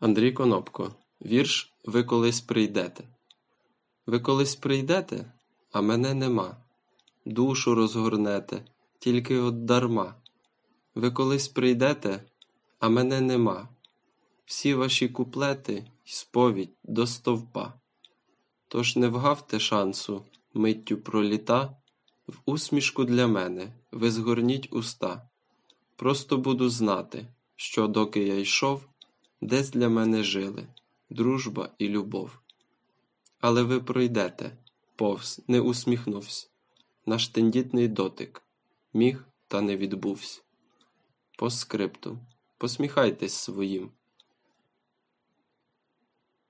Андрій Конопко. Вірш Ви колись прийдете. Ви колись прийдете, а мене нема. Душу розгорнете, тільки от дарма. Ви колись прийдете, а мене нема. Всі ваші куплети й сповідь до стовпа. Тож не вгавте шансу миттю проліта, в усмішку для мене ви згорніть уста. Просто буду знати, що доки я йшов, десь для мене жили дружба і любов. Але ви пройдете, повз не усміхнувсь, наш тендітний дотик міг та не відбувсь. По скрипту, посміхайтесь своїм